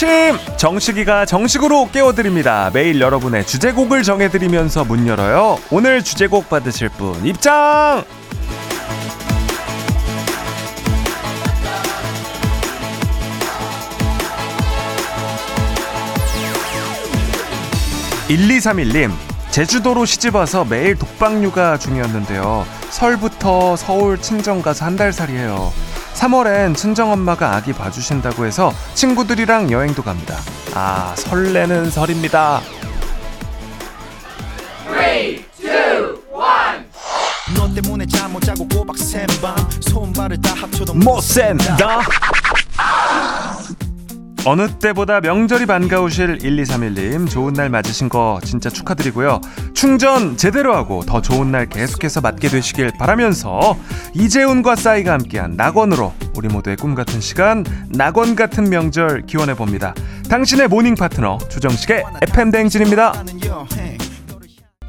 아침 정식이가 정식으로 깨워드립니다. 매일 여러분의 주제곡을 정해드리면서 문 열어요. 오늘 주제곡 받으실 분 입장. (1231님) 제주도로 시집와서 매일 독방 육아 중이었는데요 설부터 서울 친정 가서 한 달 살이에요 3월엔 친정엄마가 아기 봐주신다고 해서 친구들이랑 여행도 갑니다. 아, 설레는 설입니다. 3, 2, 1. 너 때문에 잠못 자고 꼬박 샌밤 손발을 다 합쳐도 못 센다. 어느 때보다 명절이 반가우실 1231님 좋은 날 맞으신 거 진짜 축하드리고요. 충전 제대로 하고 더 좋은 날 계속해서 맞게 되시길 바라면서 이재훈과 싸이가 함께한 낙원으로 우리 모두의 꿈 같은 시간 낙원 같은 명절 기원해 봅니다. 당신의 morning 파트너 조정식의 FM 대행진입니다.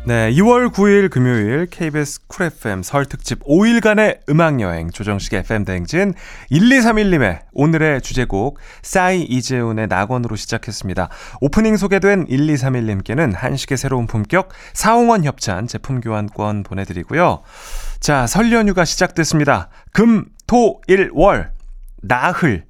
네, 2월 9일 금요일 KBS 쿨 FM 설 특집 5일간의 음악 여행 조정식의 FM 대행진 1231님의 오늘의 주제곡 싸이 이재훈의 낙원으로 시작했습니다. 오프닝 소개된 1231님께는 한식의 새로운 품격 사옹원 협찬 제품 교환권 보내드리고요. 자, 설 연휴가 시작됐습니다. 금, 토, 일, 월 나흘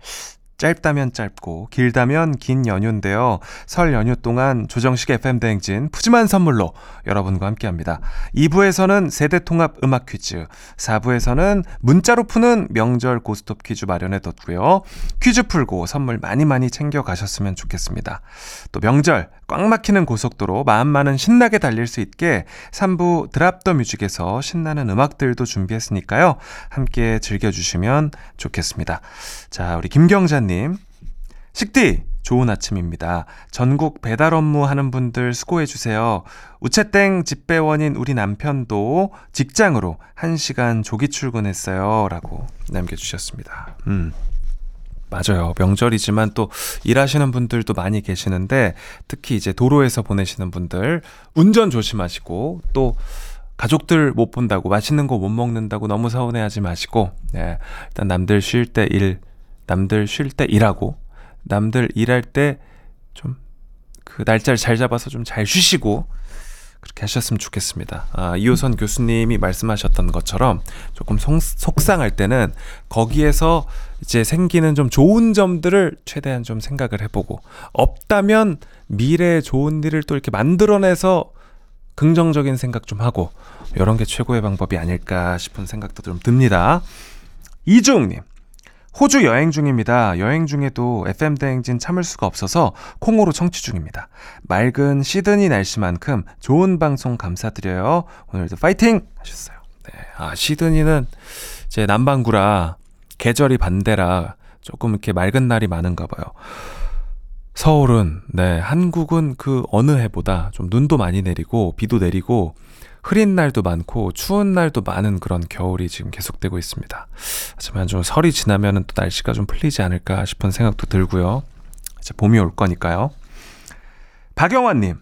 짧다면 짧고 길다면 긴 연휴인데요. 설 연휴 동안 조정식 FM 대행진 푸짐한 선물로 여러분과 함께합니다. 2부에서는 세대 통합 음악 퀴즈, 4부에서는 문자로 푸는 명절 고스톱 퀴즈 마련해 뒀고요. 퀴즈 풀고 선물 많이 많이 챙겨 가셨으면 좋겠습니다. 또 명절 꽉 막히는 고속도로 마음만은 신나게 달릴 수 있게 3부 드랍 더 뮤직에서 신나는 음악들도 준비했으니까요. 함께 즐겨주시면 좋겠습니다. 자, 우리 김경자님. 식디! 좋은 아침입니다. 전국 배달 업무 하는 분들 수고해주세요. 우체땡 집배원인 우리 남편도 직장으로 1시간 조기 출근했어요. 라고 남겨주셨습니다. 음. 맞아요. 명절이지만 또 일하시는 분들도 많이 계시는데 특히 이제 도로에서 보내시는 분들 운전 조심하시고 또 가족들 못 본다고 맛있는 거 못 먹는다고 너무 서운해하지 마시고 네, 일단 남들 쉴 때 일, 남들 쉴 때 일하고 남들 일할 때 좀 그 날짜를 잘 잡아서 좀 잘 쉬시고 그렇게 하셨으면 좋겠습니다. 아, 이호선 교수님이 말씀하셨던 것처럼 조금 속, 속상할 때는 거기에서 이제 생기는 좀 좋은 점들을 최대한 좀 생각을 해보고 없다면 미래에 좋은 일을 또 이렇게 만들어내서 긍정적인 생각 좀 하고 이런 게 최고의 방법이 아닐까 싶은 생각도 좀 듭니다. 이주웅님. 호주 여행 중입니다. 여행 중에도 FM 대행진 참을 수가 없어서 콩으로 청취 중입니다. 맑은 시드니 날씨만큼 좋은 방송 감사드려요. 오늘도 파이팅 하셨어요. 네. 아, 시드니는 제 남반구라 계절이 반대라 조금 이렇게 맑은 날이 많은가 봐요. 서울은 네, 한국은 그 어느 해보다 좀 눈도 많이 내리고 비도 내리고 흐린 날도 많고 추운 날도 많은 그런 겨울이 지금 계속되고 있습니다. 하지만 좀 설이 지나면은 또 날씨가 좀 풀리지 않을까 싶은 생각도 들고요. 이제 봄이 올 거니까요. 박영환님.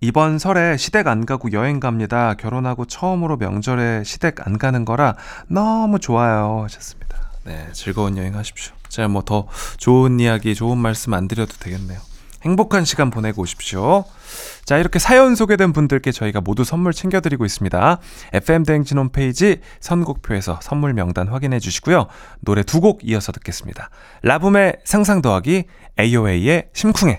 이번 설에 시댁 안 가고 여행 갑니다. 결혼하고 처음으로 명절에 시댁 안 가는 거라 너무 좋아요. 하셨습니다. 네, 즐거운 여행 하십시오. 제가 뭐 더 좋은 이야기, 좋은 말씀 안 드려도 되겠네요. 행복한 시간 보내고 오십시오. 자, 이렇게 사연 소개된 분들께 저희가 모두 선물 챙겨드리고 있습니다. FM대행진 홈페이지 선곡표에서 선물 명단 확인해 주시고요. 노래 두 곡 이어서 듣겠습니다. 라붐의 상상 더하기, AOA의 심쿵해.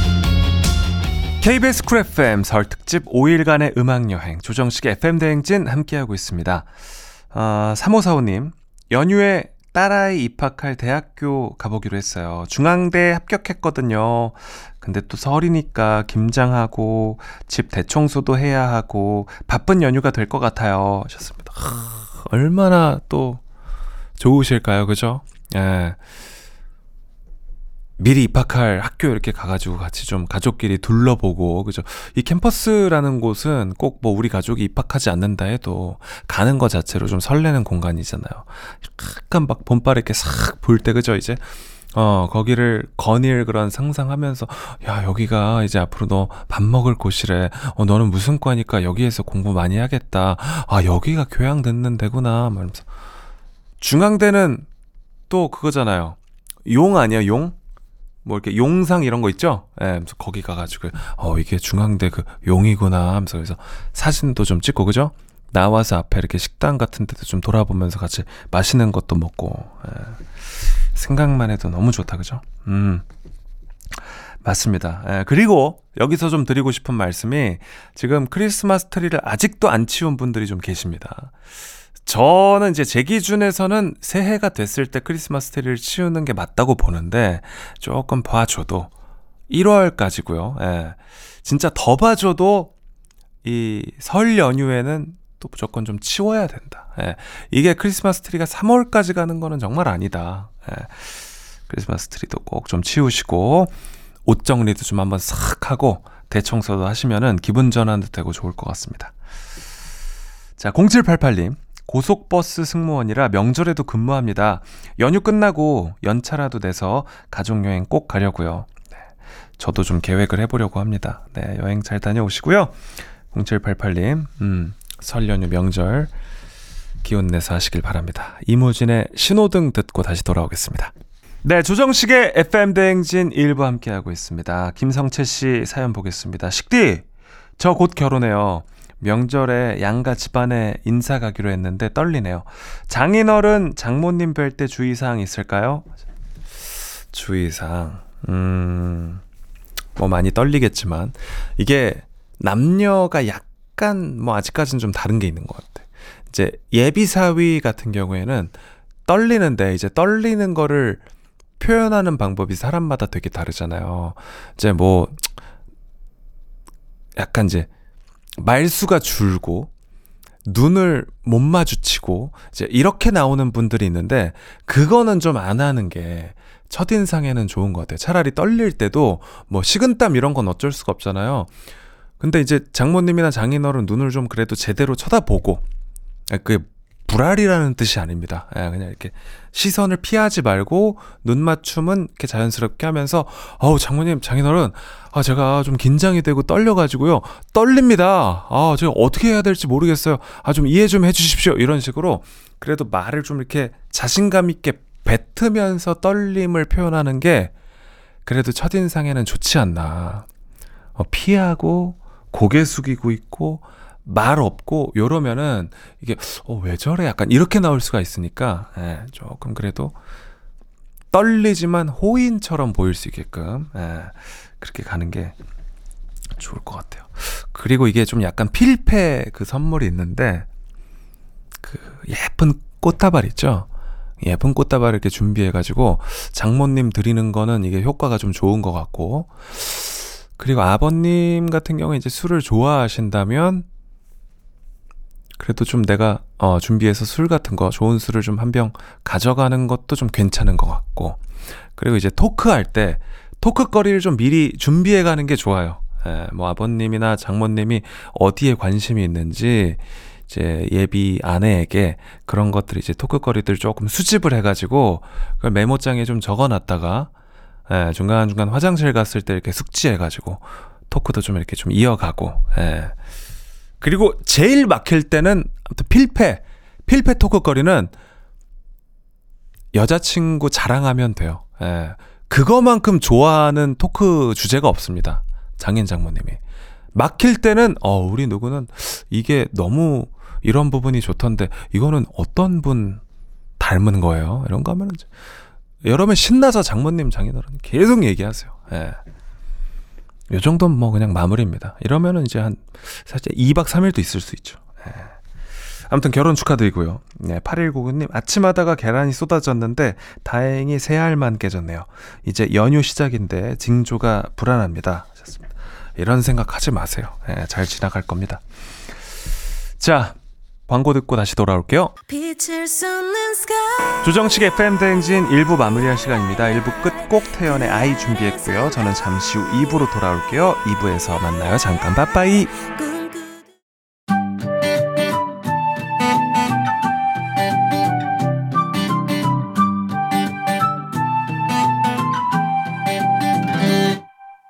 KBS 쿨 FM 설 특집 5일간의 음악 여행 조정식의 FM 대행진 함께하고 있습니다. 아, 3545님 연휴에 딸아이 입학할 대학교 가보기로 했어요. 중앙대 합격했거든요. 근데 또 설이니까 김장하고 집 대청소도 해야 하고 바쁜 연휴가 될 것 같아요. 하셨습니다. 얼마나 또 좋으실까요? 그죠? 예. 미리 입학할 학교 이렇게 가가지고 같이 좀 가족끼리 둘러보고, 그죠? 이 캠퍼스라는 곳은 꼭 뭐 우리 가족이 입학하지 않는다 해도 가는 것 자체로 좀 설레는 공간이잖아요. 약간 막 봄바람 이렇게 싹불 때, 그죠? 이제, 어, 거기를 거닐 그런 상상하면서, 야, 여기가 이제 앞으로 너 밥 먹을 곳이래. 어, 너는 무슨 과니까 여기에서 공부 많이 하겠다. 아, 여기가 교양 듣는 데구나. 말하면서. 중앙대는 또 그거잖아요. 용 아니야, 용? 뭐 이렇게 용상 이런 거 있죠? 예, 그래서 거기 가가지고 어 이게 중앙대 그 용이구나 하면서 그래서 사진도 좀 찍고 그죠? 나와서 앞에 이렇게 식당 같은 데도 좀 돌아보면서 같이 맛있는 것도 먹고 예. 생각만 해도 너무 좋다 그죠? 음 맞습니다. 예, 그리고 여기서 좀 드리고 싶은 말씀이 지금 크리스마스 트리를 아직도 안 치운 분들이 좀 계십니다. 저는 이제 제 기준에서는 새해가 됐을 때 크리스마스 트리를 치우는 게 맞다고 보는데 조금 봐줘도 1월까지고요. 예. 진짜 더 봐줘도 이 설 연휴에는 또 무조건 좀 치워야 된다. 예. 이게 크리스마스 트리가 3월까지 가는 거는 정말 아니다. 예. 크리스마스 트리도 꼭 좀 치우시고 옷 정리도 좀 한번 싹 하고 대청소도 하시면은 기분 전환도 되고 좋을 것 같습니다. 자, 0788님. 고속버스 승무원이라 명절에도 근무합니다. 연휴 끝나고 연차라도 내서 가족여행 꼭 가려고요. 네, 저도 좀 계획을 해보려고 합니다. 네, 여행 잘 다녀오시고요. 0788님, 음, 설 연휴 명절 기운 내서 하시길 바랍니다. 이무진의 신호등 듣고 다시 돌아오겠습니다. 네, 조정식의 FM대행진 1부 함께하고 있습니다. 김성채 씨 사연 보겠습니다. 식디, 저 곧 결혼해요. 명절에 양가 집안에 인사 가기로 했는데 떨리네요. 장인어른 장모님 뵐 때 주의사항 있을까요? 주의사항, 음, 뭐 많이 떨리겠지만, 이게 남녀가 약간 뭐 아직까지는 좀 다른 게 있는 것 같아. 이제 예비 사위 같은 경우에는 떨리는데 이제 떨리는 거를 표현하는 방법이 사람마다 되게 다르잖아요. 이제 뭐, 약간 이제 말수가 줄고 눈을 못 마주치고 이제 이렇게 나오는 분들이 있는데 그거는 좀 안 하는 게 첫인상에는 좋은 것 같아요. 차라리 떨릴 때도 뭐 식은땀 이런 건 어쩔 수가 없잖아요. 근데 이제 장모님이나 장인어른 눈을 좀 그래도 제대로 쳐다보고 그 불알이라는 뜻이 아닙니다. 예, 그냥 이렇게 시선을 피하지 말고 눈 맞춤은 이렇게 자연스럽게 하면서 어우 장모님 장인어른 아 제가 좀 긴장이 되고 떨려가지고요 떨립니다. 아 제가 어떻게 해야 될지 모르겠어요. 아 좀 이해 좀 해주십시오. 이런 식으로 그래도 말을 좀 이렇게 자신감 있게 뱉으면서 떨림을 표현하는 게 그래도 첫인상에는 좋지 않나. 어, 피하고 고개 숙이고 있고 말 없고 요러면은 이게 어 왜 저래 약간 이렇게 나올 수가 있으니까 예, 조금 그래도 떨리지만 호인처럼 보일 수 있게끔 예, 그렇게 가는 게 좋을 것 같아요. 그리고 이게 좀 약간 필패 그 선물이 있는데 그 예쁜 꽃다발 있죠. 예쁜 꽃다발을 이렇게 준비해가지고 장모님 드리는 거는 이게 효과가 좀 좋은 것 같고 그리고 아버님 같은 경우에 이제 술을 좋아하신다면 그래도 좀 내가 어, 준비해서 술 같은 거 좋은 술을 좀 한 병 가져가는 것도 좀 괜찮은 것 같고 그리고 이제 토크할 때 토크거리를 좀 미리 준비해 가는 게 좋아요. 예, 뭐 아버님이나 장모님이 어디에 관심이 있는지 이제 예비 아내에게 그런 것들 이제 토크거리들 조금 수집을 해가지고 그걸 메모장에 좀 적어놨다가 예, 중간 중간 화장실 갔을 때 이렇게 숙지해가지고 토크도 좀 이렇게 좀 이어가고 예. 그리고 제일 막힐 때는 아무튼 필패 필패 토크거리는 여자친구 자랑하면 돼요. 예. 그거만큼 좋아하는 토크 주제가 없습니다. 장인 장모님이. 막힐 때는, 어, 우리 누구는 이게 너무 이런 부분이 좋던데, 이거는 어떤 분 닮은 거예요? 이런 거 하면은, 여러분 신나서 장모님, 장인어른 계속 얘기하세요. 예. 요 정도는 뭐 그냥 마무리입니다. 이러면은 이제 한, 사실 2박 3일도 있을 수 있죠. 예. 아무튼 결혼 축하드리고요. 네, 8199님, 아침하다가 계란이 쏟아졌는데 다행히 새 알만 깨졌네요. 이제 연휴 시작인데 징조가 불안합니다. 하셨습니다. 이런 생각 하지 마세요. 네, 잘 지나갈 겁니다. 자, 광고 듣고 다시 돌아올게요. 조정식 FM 대행진 1부 마무리할 시간입니다. 1부 끝꼭 태연의 아이 준비했고요. 저는 잠시 후 2부로 돌아올게요. 2부에서 만나요. 잠깐 빠빠이.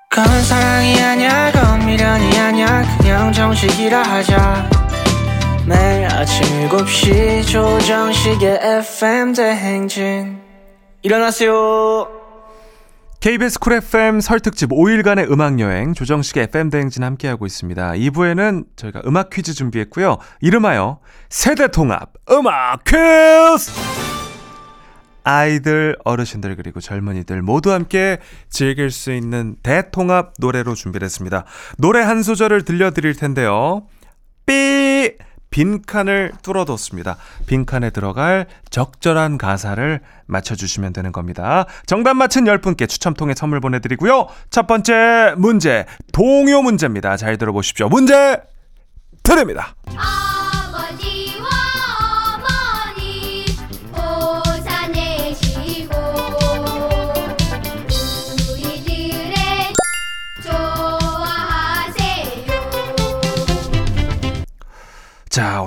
그건 사랑이 아니야 그건 미련이 아니야 그냥 정식이라 하자 7시 조정식의 FM 대행진 일어나세요 KBS 쿨 FM 설 특집 5일간의 음악 여행 조정식의 FM 대행진 함께하고 있습니다. 2부에는 저희가 음악 퀴즈 준비했고요. 이름하여 세대 통합 음악 퀴즈! 아이들, 어르신들 그리고 젊은이들 모두 함께 즐길 수 있는 대통합 노래로 준비를 했습니다. 노래 한 소절을 들려드릴 텐데요. 삐! 빈칸을 뚫어뒀습니다. 빈칸에 들어갈 적절한 가사를 맞춰주시면 되는 겁니다. 정답 맞힌 10분께 추첨 통해 선물 보내드리고요. 첫 번째 문제, 동요 문제입니다. 잘 들어보십시오. 문제 드립니다. 아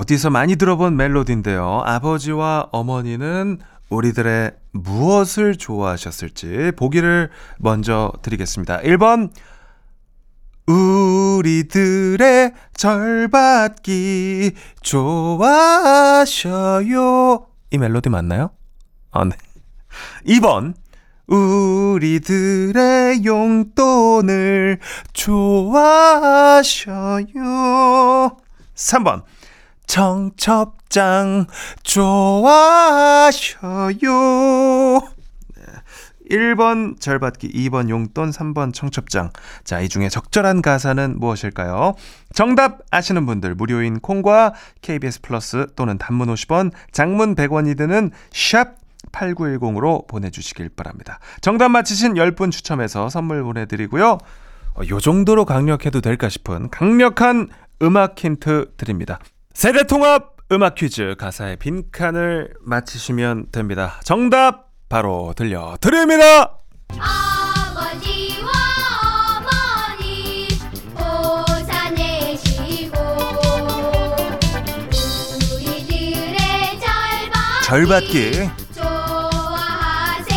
어디서 많이 들어본 멜로디인데요. 아버지와 어머니는 우리들의 무엇을 좋아하셨을지 보기를 먼저 드리겠습니다. 1번, 우리들의 절받기 좋아하셔요. 이 멜로디 맞나요? 아, 네. 2번, 우리들의 용돈을 좋아하셔요. 3번, 청첩장 좋아하셔요. 1번 절받기, 2번 용돈, 3번 청첩장. 자, 이 중에 적절한 가사는 무엇일까요? 정답 아시는 분들 무료인 콩과 KBS 플러스 또는 단문 50원, 장문 100원이 드는 샵 8910으로 보내주시길 바랍니다. 정답 맞히신 10분 추첨해서 선물 보내드리고요. 어, 요 정도로 강력해도 될까 싶은 강력한 음악 힌트 드립니다. 세대통합 음악 퀴즈 가사의 빈칸을 맞히시면 됩니다. 정답 바로 들려드립니다. 아버지와 어머니 보사 내시고 우리들의 절반 절받기. 좋아하세요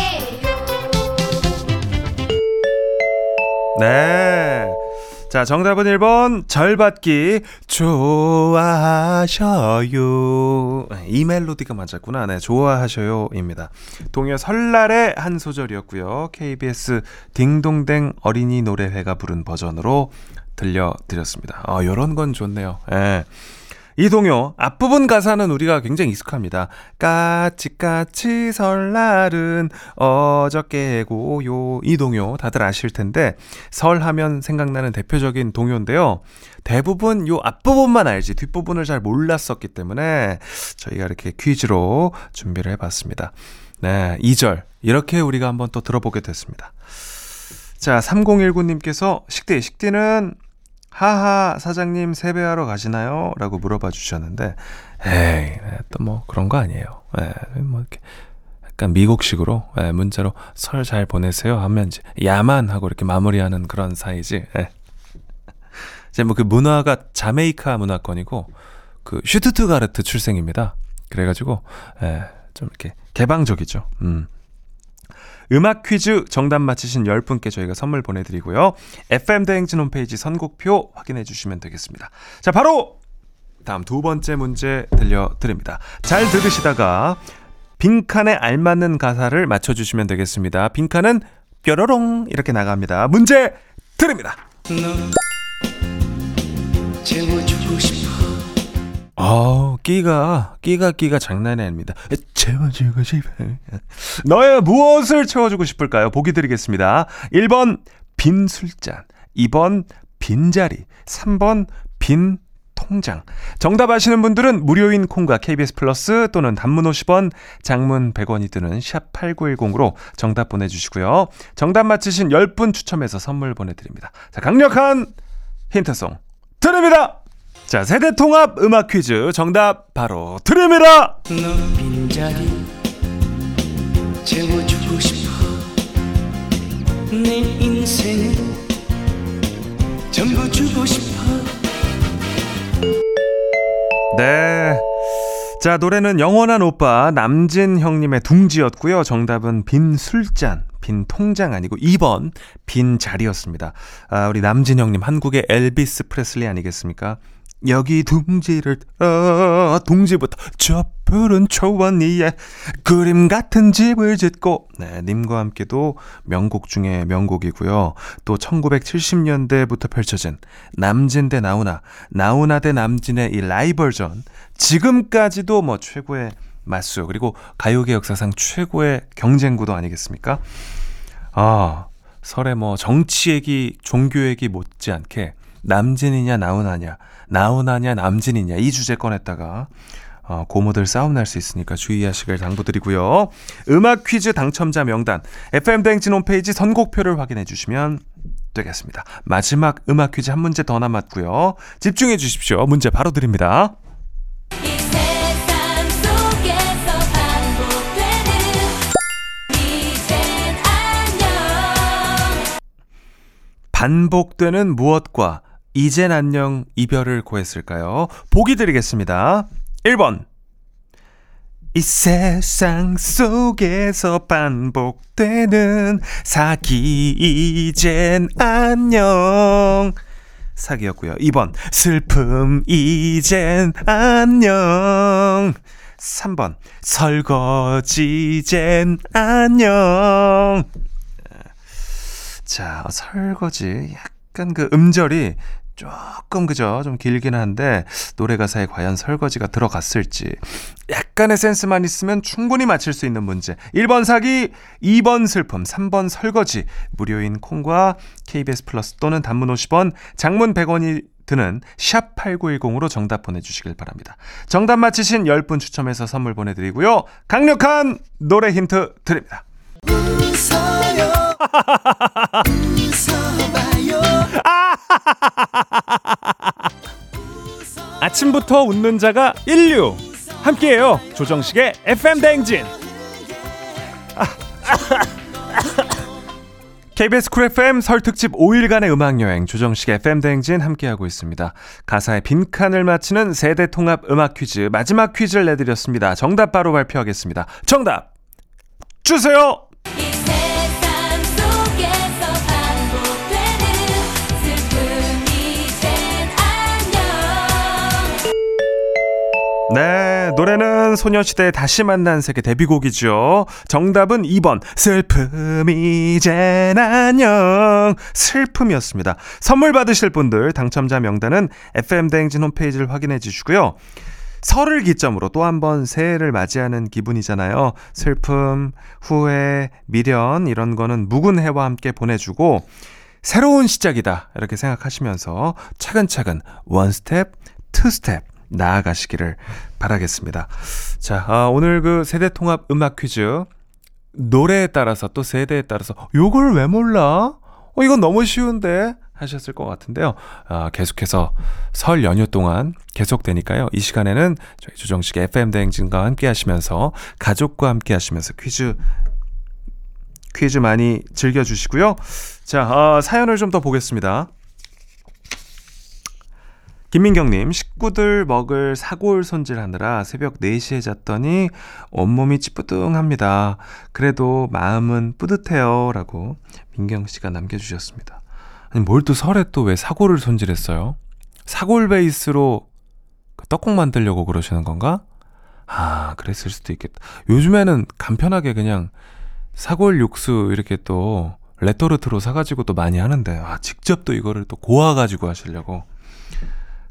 네. 자, 정답은 1번 절받기 좋아하셔요. 이 멜로디가 맞았구나. 네, 좋아하셔요입니다. 동요 설날의 한 소절이었고요. KBS 딩동댕 어린이 노래회가 부른 버전으로 들려드렸습니다. 아, 요런 건 좋네요. 예. 이 동요 앞부분 가사는 우리가 굉장히 익숙합니다. 까치까치 설날은 어저께고요. 이 동요 다들 아실 텐데 설하면 생각나는 대표적인 동요인데요. 대부분 요 앞부분만 알지 뒷부분을 잘 몰랐었기 때문에 저희가 이렇게 퀴즈로 준비를 해봤습니다. 네, 2절 이렇게 우리가 한번 또 들어보게 됐습니다. 자, 3019님께서 식대 식디는 하하 사장님 세배하러 가시나요? 라고 물어봐 주셨는데 에이 또 뭐 그런 거 아니에요. 에, 뭐 이렇게 약간 미국식으로 에, 문자로 설 잘 보내세요 하면 이제 야만 하고 이렇게 마무리하는 그런 사이지. 에. 이제 뭐 그 문화가 자메이카 문화권이고 그 슈투트가르트 출생입니다. 그래가지고 예, 좀 이렇게 개방적이죠. 음. 음악 퀴즈 정답 맞히신 10분께 저희가 선물 보내드리고요. FM대행진 홈페이지 선곡표 확인해 주시면 되겠습니다. 자, 바로 다음 두 번째 문제 들려드립니다. 잘 들으시다가 빈칸에 알맞는 가사를 맞춰주시면 되겠습니다. 빈칸은 뾰로롱 이렇게 나갑니다. 문제 드립니다. 너 재워주고 싶어 어, 끼가, 끼가, 끼가 장난이 아닙니다. 채워주고 싶어. 너의 무엇을 채워주고 싶을까요? 보기 드리겠습니다. 1번, 빈 술잔. 2번, 빈자리. 3번, 빈 통장. 정답 아시는 분들은 무료인 콩과 KBS 플러스 또는 단문 50원, 장문 100원이 드는 샵 8910으로 정답 보내주시고요. 정답 맞히신 10분 추첨해서 선물 보내드립니다. 자, 강력한 힌트송 드립니다! 자, 세대 통합 음악 퀴즈 정답 바로 싶어 네. 자, 노래는 영원한 오빠 남진 형님의 둥지였고요. 정답은 빈 술잔, 빈 통장 아니고 2번 빈 자리였습니다. 아, 우리 남진 형님 한국의 엘비스 프레슬리 아니겠습니까? 여기 둥지를 어, 둥지부터 저 푸른 초원 위에 그림 같은 집을 짓고 네, 님과 함께도 명곡 중에 명곡이고요. 또 1970년대부터 펼쳐진 남진 대 나훈아, 나훈아 대 남진의 이 라이벌전 지금까지도 뭐 최고의 맞수 그리고 가요계 역사상 최고의 경쟁 구도 아니겠습니까? 아 설에 뭐 정치 얘기, 종교 얘기 못지않게 남진이냐 나훈아냐, 나훈아냐 남진이냐 이 주제 꺼냈다가 어, 고모들 싸움 날 수 있으니까 주의하시길 당부드리고요. 음악 퀴즈 당첨자 명단 FM 댕진 홈페이지 선곡표를 확인해 주시면 되겠습니다. 마지막 음악 퀴즈 한 문제 더 남았고요. 집중해 주십시오. 문제 바로 드립니다. 반복되는 무엇과 이젠 안녕 이별을 고했을까요? 보기 드리겠습니다. 1번. 이 세상 속에서 반복되는 사기 이젠 안녕 사기였고요. 2번 슬픔 이젠 안녕 3번 설거지 이젠 안녕 자, 설거지. 약간 그 음절이 조금 그죠? 좀 길긴 한데 노래 가사에 과연 설거지가 들어갔을지 약간의 센스만 있으면 충분히 맞힐 수 있는 문제. 1번 사기, 2번 슬픔, 3번 설거지. 무료인 콩과 KBS 플러스 또는 단문 50원, 장문 100원이 드는 샵 8910으로 정답 보내주시길 바랍니다. 정답 맞히신 10분 추첨해서 선물 보내드리고요. 강력한 노래 힌트 드립니다. 아침부터 웃는 자가 인류 함께해요 조정식의 FM 대행진 KBS 쿨 FM 설 특집 5일간의 음악여행 조정식 FM 대행진 함께하고 있습니다. 가사의 빈칸을 맞히는 세대 통합 음악 퀴즈 마지막 퀴즈를 내드렸습니다. 정답 바로 발표하겠습니다. 정답 주세요. 네, 노래는 소녀시대의 다시 만난 세계 데뷔곡이죠. 정답은 2번, 슬픔 이젠 안녕. 슬픔이었습니다. 선물 받으실 분들 당첨자 명단은 FM대행진 홈페이지를 확인해 주시고요. 설을 기점으로 또 한 번 새해를 맞이하는 기분이잖아요. 슬픔, 후회, 미련 이런 거는 묵은 해와 함께 보내주고 새로운 시작이다 이렇게 생각하시면서 차근차근 one step, two step 나아가시기를 바라겠습니다. 자, 아, 오늘 그 세대 통합 음악 퀴즈 노래에 따라서 또 세대에 따라서 요걸 왜 몰라? 어, 이건 너무 쉬운데 하셨을 것 같은데요. 아, 계속해서 설 연휴 동안 계속되니까요. 이 시간에는 저희 조정식의 FM 대행진과 함께 하시면서 가족과 함께 하시면서 퀴즈 퀴즈 많이 즐겨 주시고요. 자, 아, 사연을 좀 더 보겠습니다. 김민경님, 식구들 먹을 사골 손질하느라 새벽 4시에 잤더니 온몸이 찌뿌둥합니다. 그래도 마음은 뿌듯해요. 라고 민경 씨가 남겨주셨습니다. 아니, 뭘 또 설에 또 왜 사골을 손질했어요? 사골 베이스로 그 떡국 만들려고 그러시는 건가? 아, 그랬을 수도 있겠다. 요즘에는 간편하게 그냥 사골 육수 이렇게 또 레토르트로 사가지고 또 많이 하는데, 아, 직접 또 이거를 또 고아가지고 하시려고.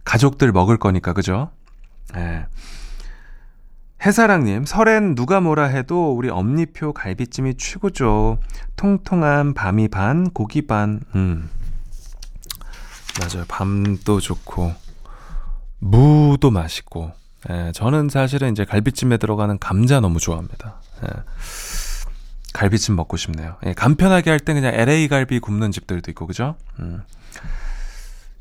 가족들 먹을 거니까, 그죠? 예. 해사랑님, 설엔 누가 뭐라 해도 우리 엄니표 갈비찜이 최고죠. 통통한 밤이 반, 고기 반, 음. 맞아요. 밤도 좋고, 무도 맛있고, 예, 저는 사실은 이제 갈비찜에 들어가는 감자 너무 좋아합니다. 예. 갈비찜 먹고 싶네요. 예, 간편하게 할때 그냥 LA 갈비 굽는 집들도 있고, 그죠? 음.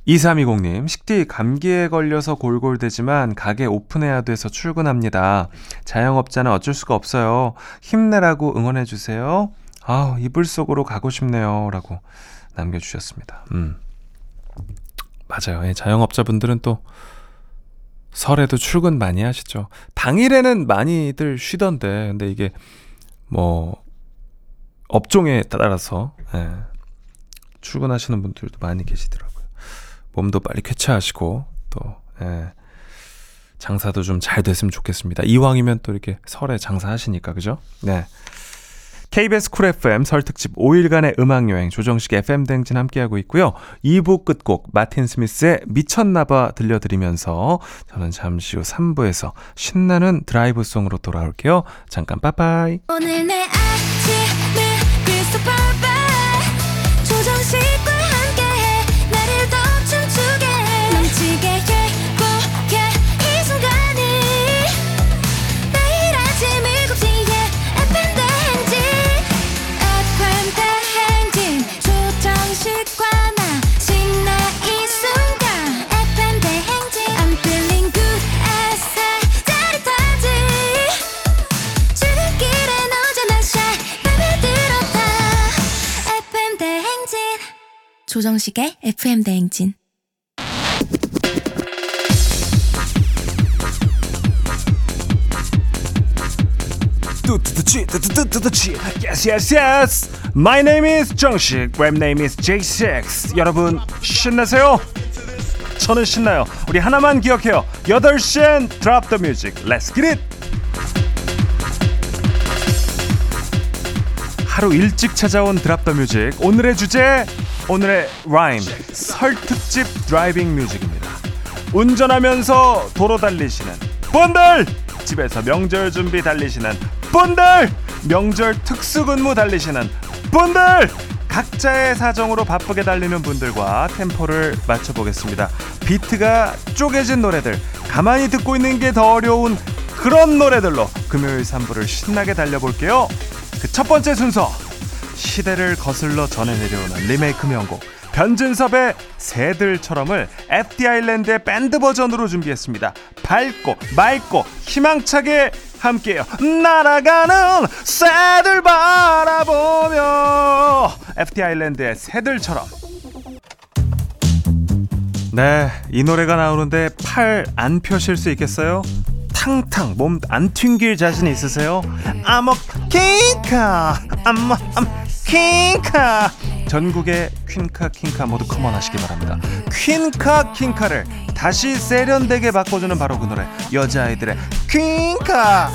2320님, 식디 감기에 걸려서 골골대지만 가게 오픈해야 돼서 출근합니다. 자영업자는 어쩔 수가 없어요. 힘내라고 응원해주세요. 아 이불 속으로 가고 싶네요. 라고 남겨주셨습니다. 음. 맞아요. 예, 자영업자분들은 또 설에도 출근 많이 하시죠. 당일에는 많이들 쉬던데, 근데 이게 뭐 업종에 따라서 예, 출근하시는 분들도 많이 계시더라고요. 몸도 빨리 쾌차하시고 또 예, 장사도 좀 잘 됐으면 좋겠습니다. 이왕이면 또 이렇게 설에 장사하시니까 그죠? 네. KBS 쿨 FM 설 특집 5일간의 음악 여행 조정식 FM 댕진 함께하고 있고요. 2부 끝곡 마틴 스미스의 미쳤나봐 들려드리면서 저는 잠시 후 3부에서 신나는 드라이브 song으로 돌아올게요. 잠깐 빠빠이. 오늘 내 조정식의 FM 대행진. 뚜뚜뚜치 뚜뚜뚜뚜치. Yes yes yes. My name is 정식 Rap name is J6 여러분 신나세요? 저는 신나요. 우리 하나만 기억해요. 8시엔 Drop the music. Let's get it. 하루 일찍 찾아온 Drop the Music 오늘의 주제 오늘의 라임 설특집 driving music입니다. 운전하면서 도로 달리시는 분들 집에서 명절 준비 달리시는 분들 명절 특수근무 달리시는 분들 각자의 사정으로 바쁘게 달리는 분들과 템포를 맞춰보겠습니다. 비트가 쪼개진 노래들 가만히 듣고 있는 게 더 어려운 그런 노래들로 금요일 3부를 신나게 달려볼게요. 그 첫 번째 순서 시대를 거슬러 전해 내려오는 리메이크 명곡 변진섭의 새들처럼을 FT 아일랜드의 밴드 버전으로 준비했습니다. 밝고 맑고 희망차게 함께해요. 날아가는 새들 바라보며 FT 아일랜드의 새들처럼 네, 이 노래가 나오는데 팔 안 펴실 수 있겠어요? 탕탕 몸 안 튕길 자신 있으세요? 아목 킹카 암, 암 킹카 전국의 퀸카 킹카 모두 커먼하시기 바랍니다. 퀸카 킹카를 다시 세련되게 바꿔주는 바로 그 노래 여자아이들의 퀸카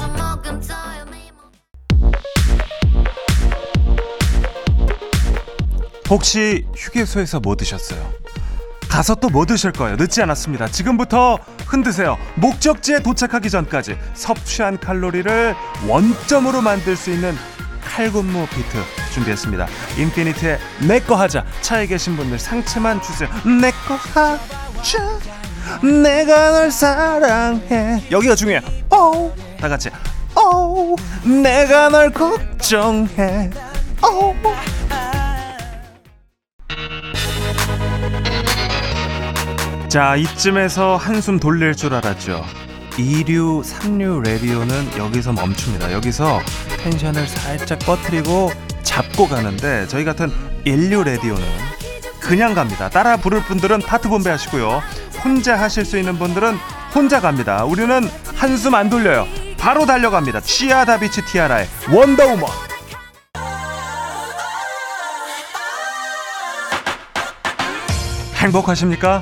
혹시 휴게소에서 뭐 드셨어요? 가서 또 뭐 드실 거예요? 늦지 않았습니다. 지금부터 흔드세요. 목적지에 도착하기 전까지 섭취한 칼로리를 원점으로 만들 수 있는 칼군무 비트 준비했습니다. 인피니트의 내꺼 하자. 차에 계신 분들 상체만 주세요. 내꺼 하자. 내가 널 사랑해. 여기가 중요해. 오, 다 같이. 오, 내가 널 걱정해. 오. 자, 이쯤에서 한숨 돌릴 줄 알았죠. 2류, 3류 레디오는 여기서 멈춥니다. 여기서 텐션을 살짝 꺼트리고 잡고 가는데 저희 같은 1류 레디오는 그냥 갑니다. 따라 부를 분들은 파트 분배하시고요. 혼자 하실 수 있는 분들은 혼자 갑니다. 우리는 한숨 안 돌려요. 바로 달려갑니다. 씨야 다비치 티아라의 Wonder Woman. 행복하십니까?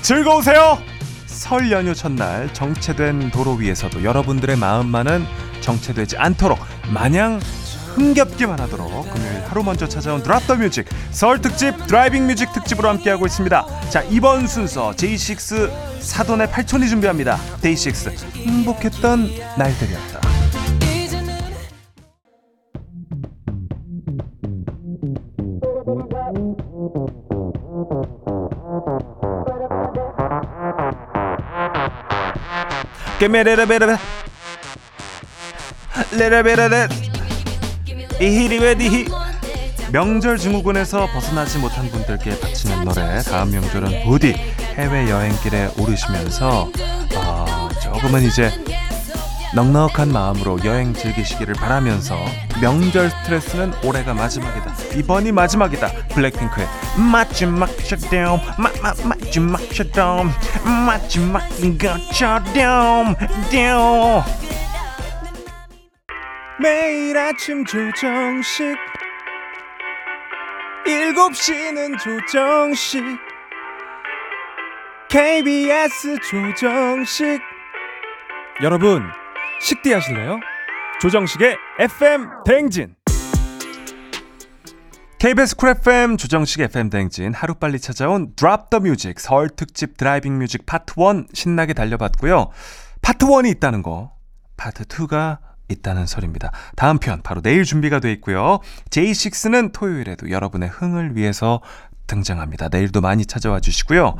즐거우세요? 설 연휴 첫날 정체된 도로 위에서도 여러분들의 마음만은 정체되지 않도록 마냥 흥겹기만 하도록 금요일 하루 먼저 찾아온 Drop the Music 설 특집 driving music 특집으로 함께하고 있습니다. 자 이번 순서 J6 사돈의 팔촌이 준비합니다. 데이식스 행복했던 날들이었다. 깨메레레베레베 레레베레레 이히리웨 디히 명절 증후군에서 벗어나지 못한 분들께 바치는 노래 다음 명절은 부디 해외 여행길에 오르시면서 어, 조금은 이제 넉넉한 마음으로 여행 즐기시기를 바라면서 명절 스트레스는 올해가 마지막이다. 이번이 마지막이다. 블랙핑크의 마지막 Shut Down 마마 마지막 셧다운 마지막인 것처럼 뿅 매일 아침 조정식. 7시는 조정식. KBS 조정식. 여러분 식대 하실래요? 조정식의 FM 대행진. KBS 쿨 FM 조정식 FM 대행진. 하루빨리 찾아온 Drop the Music 설 특집 driving music 파트 1 신나게 달려봤고요. 파트 1이 있다는 거. 파트 2가 있다는 설입니다. 다음 편 바로 내일 준비가 돼 있고요. J6는 토요일에도 여러분의 흥을 위해서 등장합니다. 내일도 많이 찾아와 주시고요.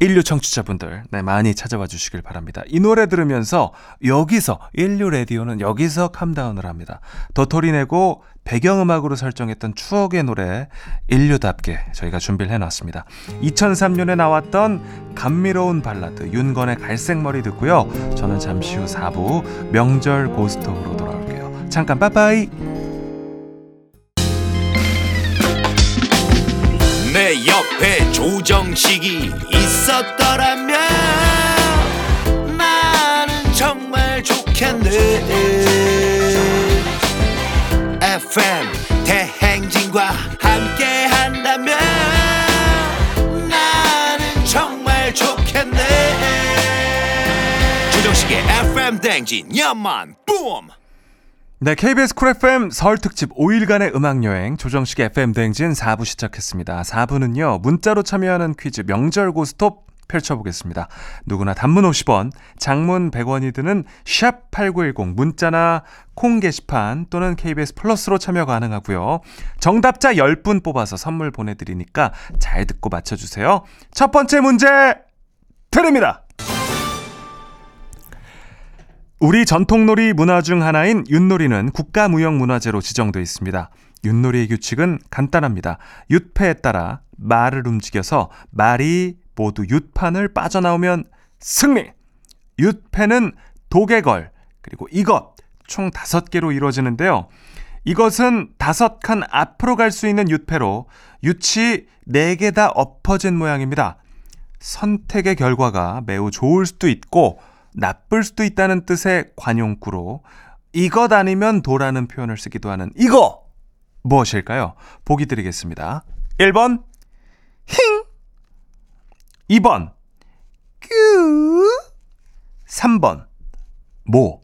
인류 청취자분들 네, 많이 찾아와 주시길 바랍니다. 이 노래 들으면서 여기서 인류 라디오는 여기서 캄다운을 합니다. 도토리 내고 배경음악으로 설정했던 추억의 노래 인류답게 저희가 준비를 해놨습니다. 2003년에 나왔던 감미로운 발라드 윤건의 갈색머리 듣고요. 저는 잠시 후 4부 명절 고스톱으로 돌아올게요. 잠깐 빠빠이. 내 옆에 조정식이 있었더라면 나는 정말 좋겠네 FM 대행진과 함께 한다면 나는 정말 좋겠네 조정식의 FM 대행진 연만 뿜 네, KBS 쿨 FM 설 특집 5일간의 음악 여행 조정식 FM 대행진 4부 시작했습니다. 4부는요. 문자로 참여하는 퀴즈 명절 고스톱 펼쳐보겠습니다. 누구나 단문 50원, 장문 100원이 드는 샵 8910 문자나 콩 게시판 또는 KBS 플러스로 참여 가능하고요. 정답자 10분 뽑아서 선물 보내드리니까 잘 듣고 맞춰주세요. 첫 번째 문제 드립니다. 우리 전통놀이 문화 중 하나인 윷놀이는 국가무형문화재로 지정돼 있습니다. 윷놀이의 규칙은 간단합니다. 윷패에 따라 말을 움직여서 말이 모두 윷판을 빠져나오면 승리! 윷패는 도개걸, 그리고 이것, 총 다섯 개로 이루어지는데요. 이것은 다섯 칸 앞으로 갈 수 있는 윷패로 윷이 네 개 다 엎어진 모양입니다. 선택의 결과가 매우 좋을 수도 있고 나쁠 수도 있다는 뜻의 관용구로 이것 아니면 도라는 표현을 쓰기도 하는 이거 무엇일까요? 보기 드리겠습니다. 1번 힝 2번 뀨 3번 모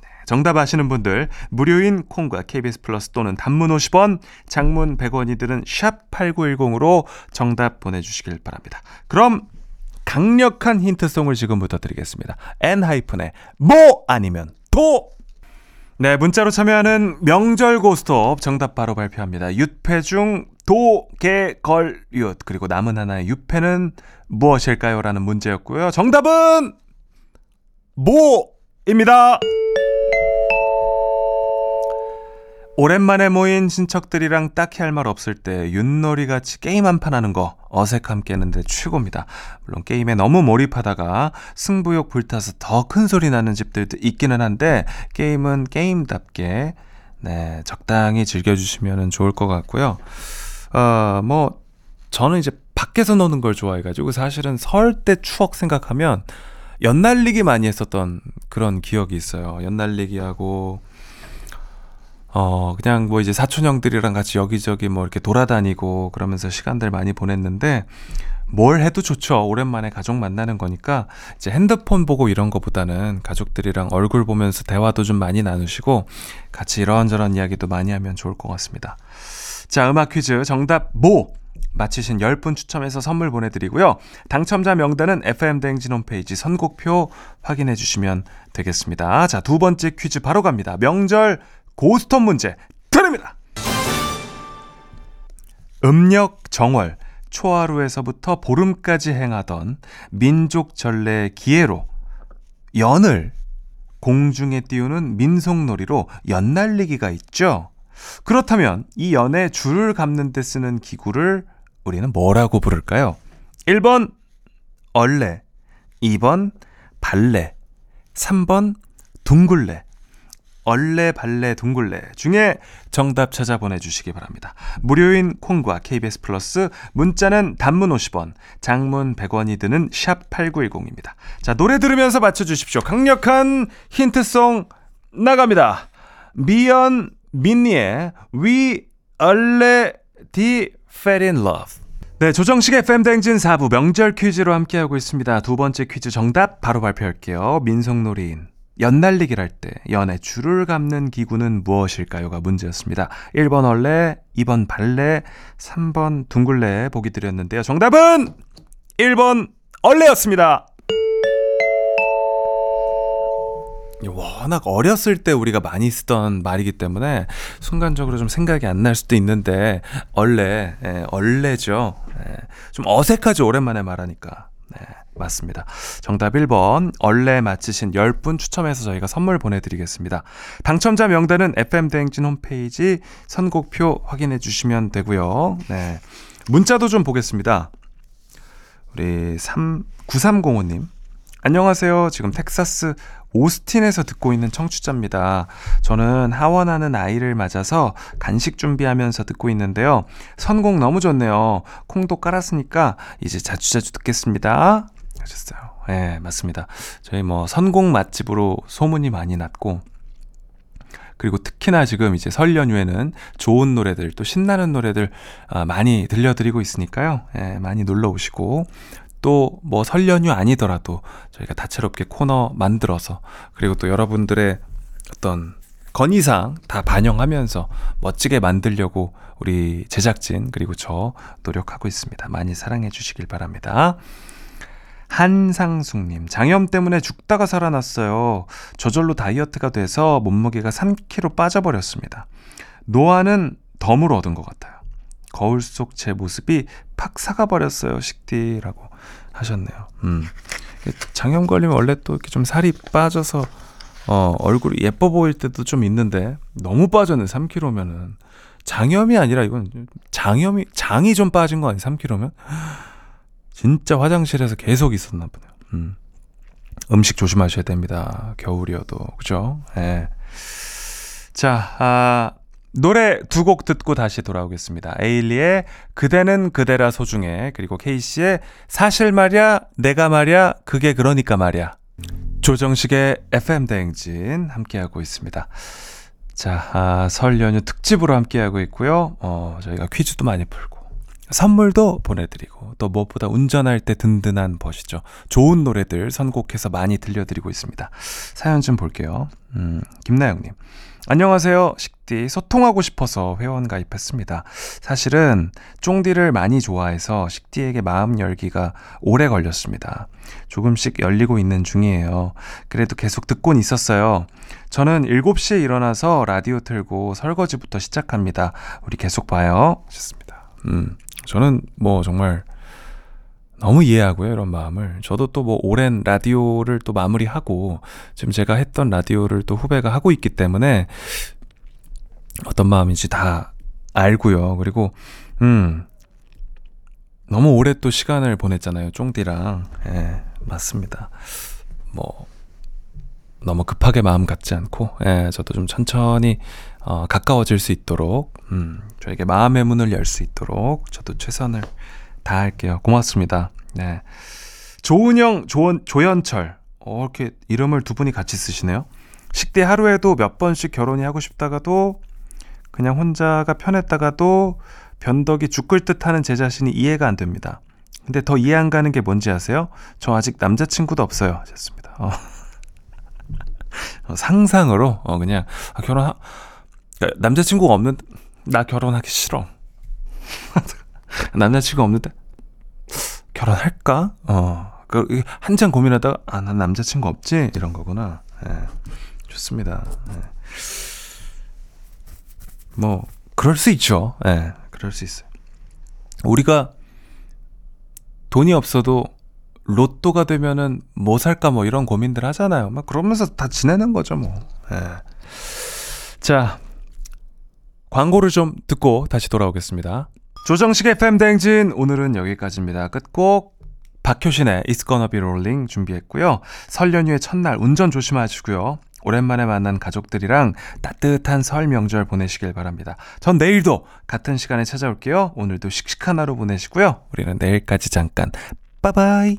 네, 정답 아시는 분들 무료인 콩과 KBS 플러스 또는 단문 50원, 장문 100원이 드는 샵 8910으로 정답 보내주시길 바랍니다. 그럼 강력한 힌트송을 지금부터 드리겠습니다. N-의 뭐 아니면 도! 네, 문자로 참여하는 명절 고스톱 정답 바로 발표합니다. 유패 중 도, 개, 걸, 윷 그리고 남은 하나의 유패는 무엇일까요? 라는 문제였고요. 정답은 모입니다. 오랜만에 모인 친척들이랑 딱히 할 말 없을 때 윷놀이 같이 게임 한 판 하는 거 어색함 깨는데 최고입니다. 물론 게임에 너무 몰입하다가 승부욕 불타서 더 큰 소리 나는 집들도 있기는 한데 게임은 게임답게 네, 적당히 즐겨주시면 좋을 것 같고요. 어, 뭐 저는 이제 밖에서 노는 걸 좋아해가지고 사실은 설 때 추억 생각하면 연날리기 많이 했었던 그런 기억이 있어요. 연날리기 하고 어 그냥 뭐 이제 사촌 형들이랑 같이 여기저기 뭐 이렇게 돌아다니고 그러면서 시간들 많이 보냈는데 뭘 해도 좋죠. 오랜만에 가족 만나는 거니까 이제 핸드폰 보고 이런 거보다는 가족들이랑 얼굴 보면서 대화도 좀 많이 나누시고 같이 이런저런 이야기도 많이 하면 좋을 것 같습니다. 자, 음악 퀴즈 정답 뭐 맞히신 10분 추첨해서 선물 보내드리고요. 당첨자 명단은 FM대행진 홈페이지 선곡표 확인해 주시면 되겠습니다. 자, 두 번째 퀴즈 바로 갑니다. 명절 고스톱 문제 드립니다. 음력 정월 초하루에서부터 보름까지 행하던 민족 전례 기회로 연을 공중에 띄우는 민속놀이로 연날리기가 있죠. 그렇다면 이 연에 줄을 감는 데 쓰는 기구를 우리는 뭐라고 부를까요? 1번 얼레, 2번 발레, 3번 둥글레. 얼레, 발레, 둥글레 중에 정답 찾아 보내주시기 바랍니다. 무료인 콩과 KBS 플러스 문자는 단문 50원, 장문 100원이 드는 샵 8910입니다. 자, 노래 들으면서 맞춰주십시오. 강력한 힌트송 나갑니다. 미연 민니의 We Already Fell in Love. 네, 조정식의 FM댕진 4부 명절 퀴즈로 함께하고 있습니다. 두 번째 퀴즈 정답 바로 발표할게요. 민속놀이인. 연날리기를 할 때 연에 줄을 감는 기구는 무엇일까요가 문제였습니다. 1번 얼레, 2번 발레, 3번 둥글레 보기 드렸는데요. 정답은 1번 얼레였습니다. 워낙 어렸을 때 우리가 많이 쓰던 말이기 때문에 순간적으로 좀 생각이 안 날 수도 있는데 얼레, 예, 얼레죠. 예, 좀 어색하죠. 오랜만에 말하니까. 네, 맞습니다. 정답 1번 얼레 맞히신 10분 추첨해서 저희가 선물 보내드리겠습니다. 당첨자 명단은 FM대행진 홈페이지 선곡표 확인해 주시면 되고요. 네, 문자도 좀 보겠습니다. 우리 3, 9305님 안녕하세요. 지금 텍사스 오스틴에서 듣고 있는 청취자입니다. 저는 하원하는 아이를 맞아서 간식 준비하면서 듣고 있는데요. 선곡 너무 좋네요. 콩도 깔았으니까 이제 자주자주 듣겠습니다. 하셨어요. 예, 네, 맞습니다. 저희 뭐 선곡 맛집으로 소문이 많이 났고, 그리고 특히나 지금 이제 설 연휴에는 좋은 노래들 또 신나는 노래들 많이 들려드리고 있으니까요. 예, 많이 놀러 오시고 또 뭐 설 연휴 아니더라도 저희가 다채롭게 코너 만들어서 그리고 또 여러분들의 어떤 건의사항 다 반영하면서 멋지게 만들려고 우리 제작진 그리고 저 노력하고 있습니다. 많이 사랑해 주시길 바랍니다. 한상숙님, 장염 때문에 죽다가 살아났어요. 저절로 다이어트가 돼서 몸무게가 3kg 빠져버렸습니다. 노화는 덤으로 얻은 것 같아요. 거울 속 제 모습이 팍 사가버렸어요, 식디라고 하셨네요. 음. 장염 걸리면 원래 또 이렇게 좀 살이 빠져서 어, 얼굴이 예뻐 보일 때도 좀 있는데 너무 빠졌네, 3kg면은. 장염이 아니라 이건 장염이 장이 좀 빠진 거 아니야, 3kg면? 진짜 화장실에서 계속 있었나 보네요. 음. 음식 조심하셔야 됩니다. 겨울이어도. 그죠? 예. 네. 자, 아, 노래 두 곡 듣고 다시 돌아오겠습니다. 에일리의 그대는 그대라 소중해. 그리고 케이씨의 사실 말야, 내가 말야, 그게 그러니까 말야. 조정식의 FM대행진 함께하고 있습니다. 자, 아, 설 연휴 특집으로 함께하고 있고요. 어, 저희가 퀴즈도 많이 풀고. 선물도 보내드리고 또 무엇보다 운전할 때 든든한 벗이죠. 좋은 노래들 선곡해서 많이 들려드리고 있습니다. 사연 좀 볼게요. 음, 김나영님. 안녕하세요. 식디. 소통하고 싶어서 회원 가입했습니다. 사실은 쫑디를 많이 좋아해서 식디에게 마음 열기가 오래 걸렸습니다. 조금씩 열리고 있는 중이에요. 그래도 계속 듣곤 있었어요. 저는 7시에 일어나서 라디오 틀고 설거지부터 시작합니다. 우리 계속 봐요. 하셨습니다. 음, 저는 뭐 정말 너무 이해하고요, 이런 마음을. 저도 또 뭐 오랜 라디오를 또 마무리하고, 지금 제가 했던 라디오를 또 후배가 하고 있기 때문에, 어떤 마음인지 다 알고요. 그리고, 음, 너무 오래 또 시간을 보냈잖아요, 쫑디랑. 예, 맞습니다. 뭐, 너무 급하게 마음 갖지 않고, 예, 저도 좀 천천히, 어, 가까워질 수 있도록, 음, 저에게 마음의 문을 열 수 있도록, 저도 최선을 다 할게요. 고맙습니다. 네. 조은영, 조원, 조연철. 어, 이렇게 이름을 두 분이 같이 쓰시네요. 식대 하루에도 몇 번씩 결혼이 하고 싶다가도 그냥 혼자가 편했다가도 변덕이 죽을 듯 하는 제 자신이 이해가 안 됩니다. 근데 더 이해 안 가는 게 뭔지 아세요? 저 아직 남자친구도 없어요. 하셨습니다. 어. 어, 상상으로, 어, 그냥, 아, 결혼, 하... 그러니까 남자친구가 없는, 나 결혼하기 싫어. 남자친구 없는데, 결혼할까? 어, 그, 한참 고민하다가, 아, 난 남자친구 없지? 이런 거구나. 예. 좋습니다. 예. 뭐, 그럴 수 있죠. 예, 그럴 수 있어요. 우리가 돈이 없어도 로또가 되면은 뭐 살까 뭐 이런 고민들 하잖아요. 막 그러면서 다 지내는 거죠, 뭐. 예. 자, 광고를 좀 듣고 다시 돌아오겠습니다. 조정식 FM 대행진 오늘은 여기까지입니다. 끝곡 박효신의 It's Gonna Be Rolling 준비했고요. 설 연휴의 첫날 운전 조심하시고요. 오랜만에 만난 가족들이랑 따뜻한 설 명절 보내시길 바랍니다. 전 내일도 같은 시간에 찾아올게요. 오늘도 씩씩한 하루 보내시고요. 우리는 내일까지 잠깐 빠바이.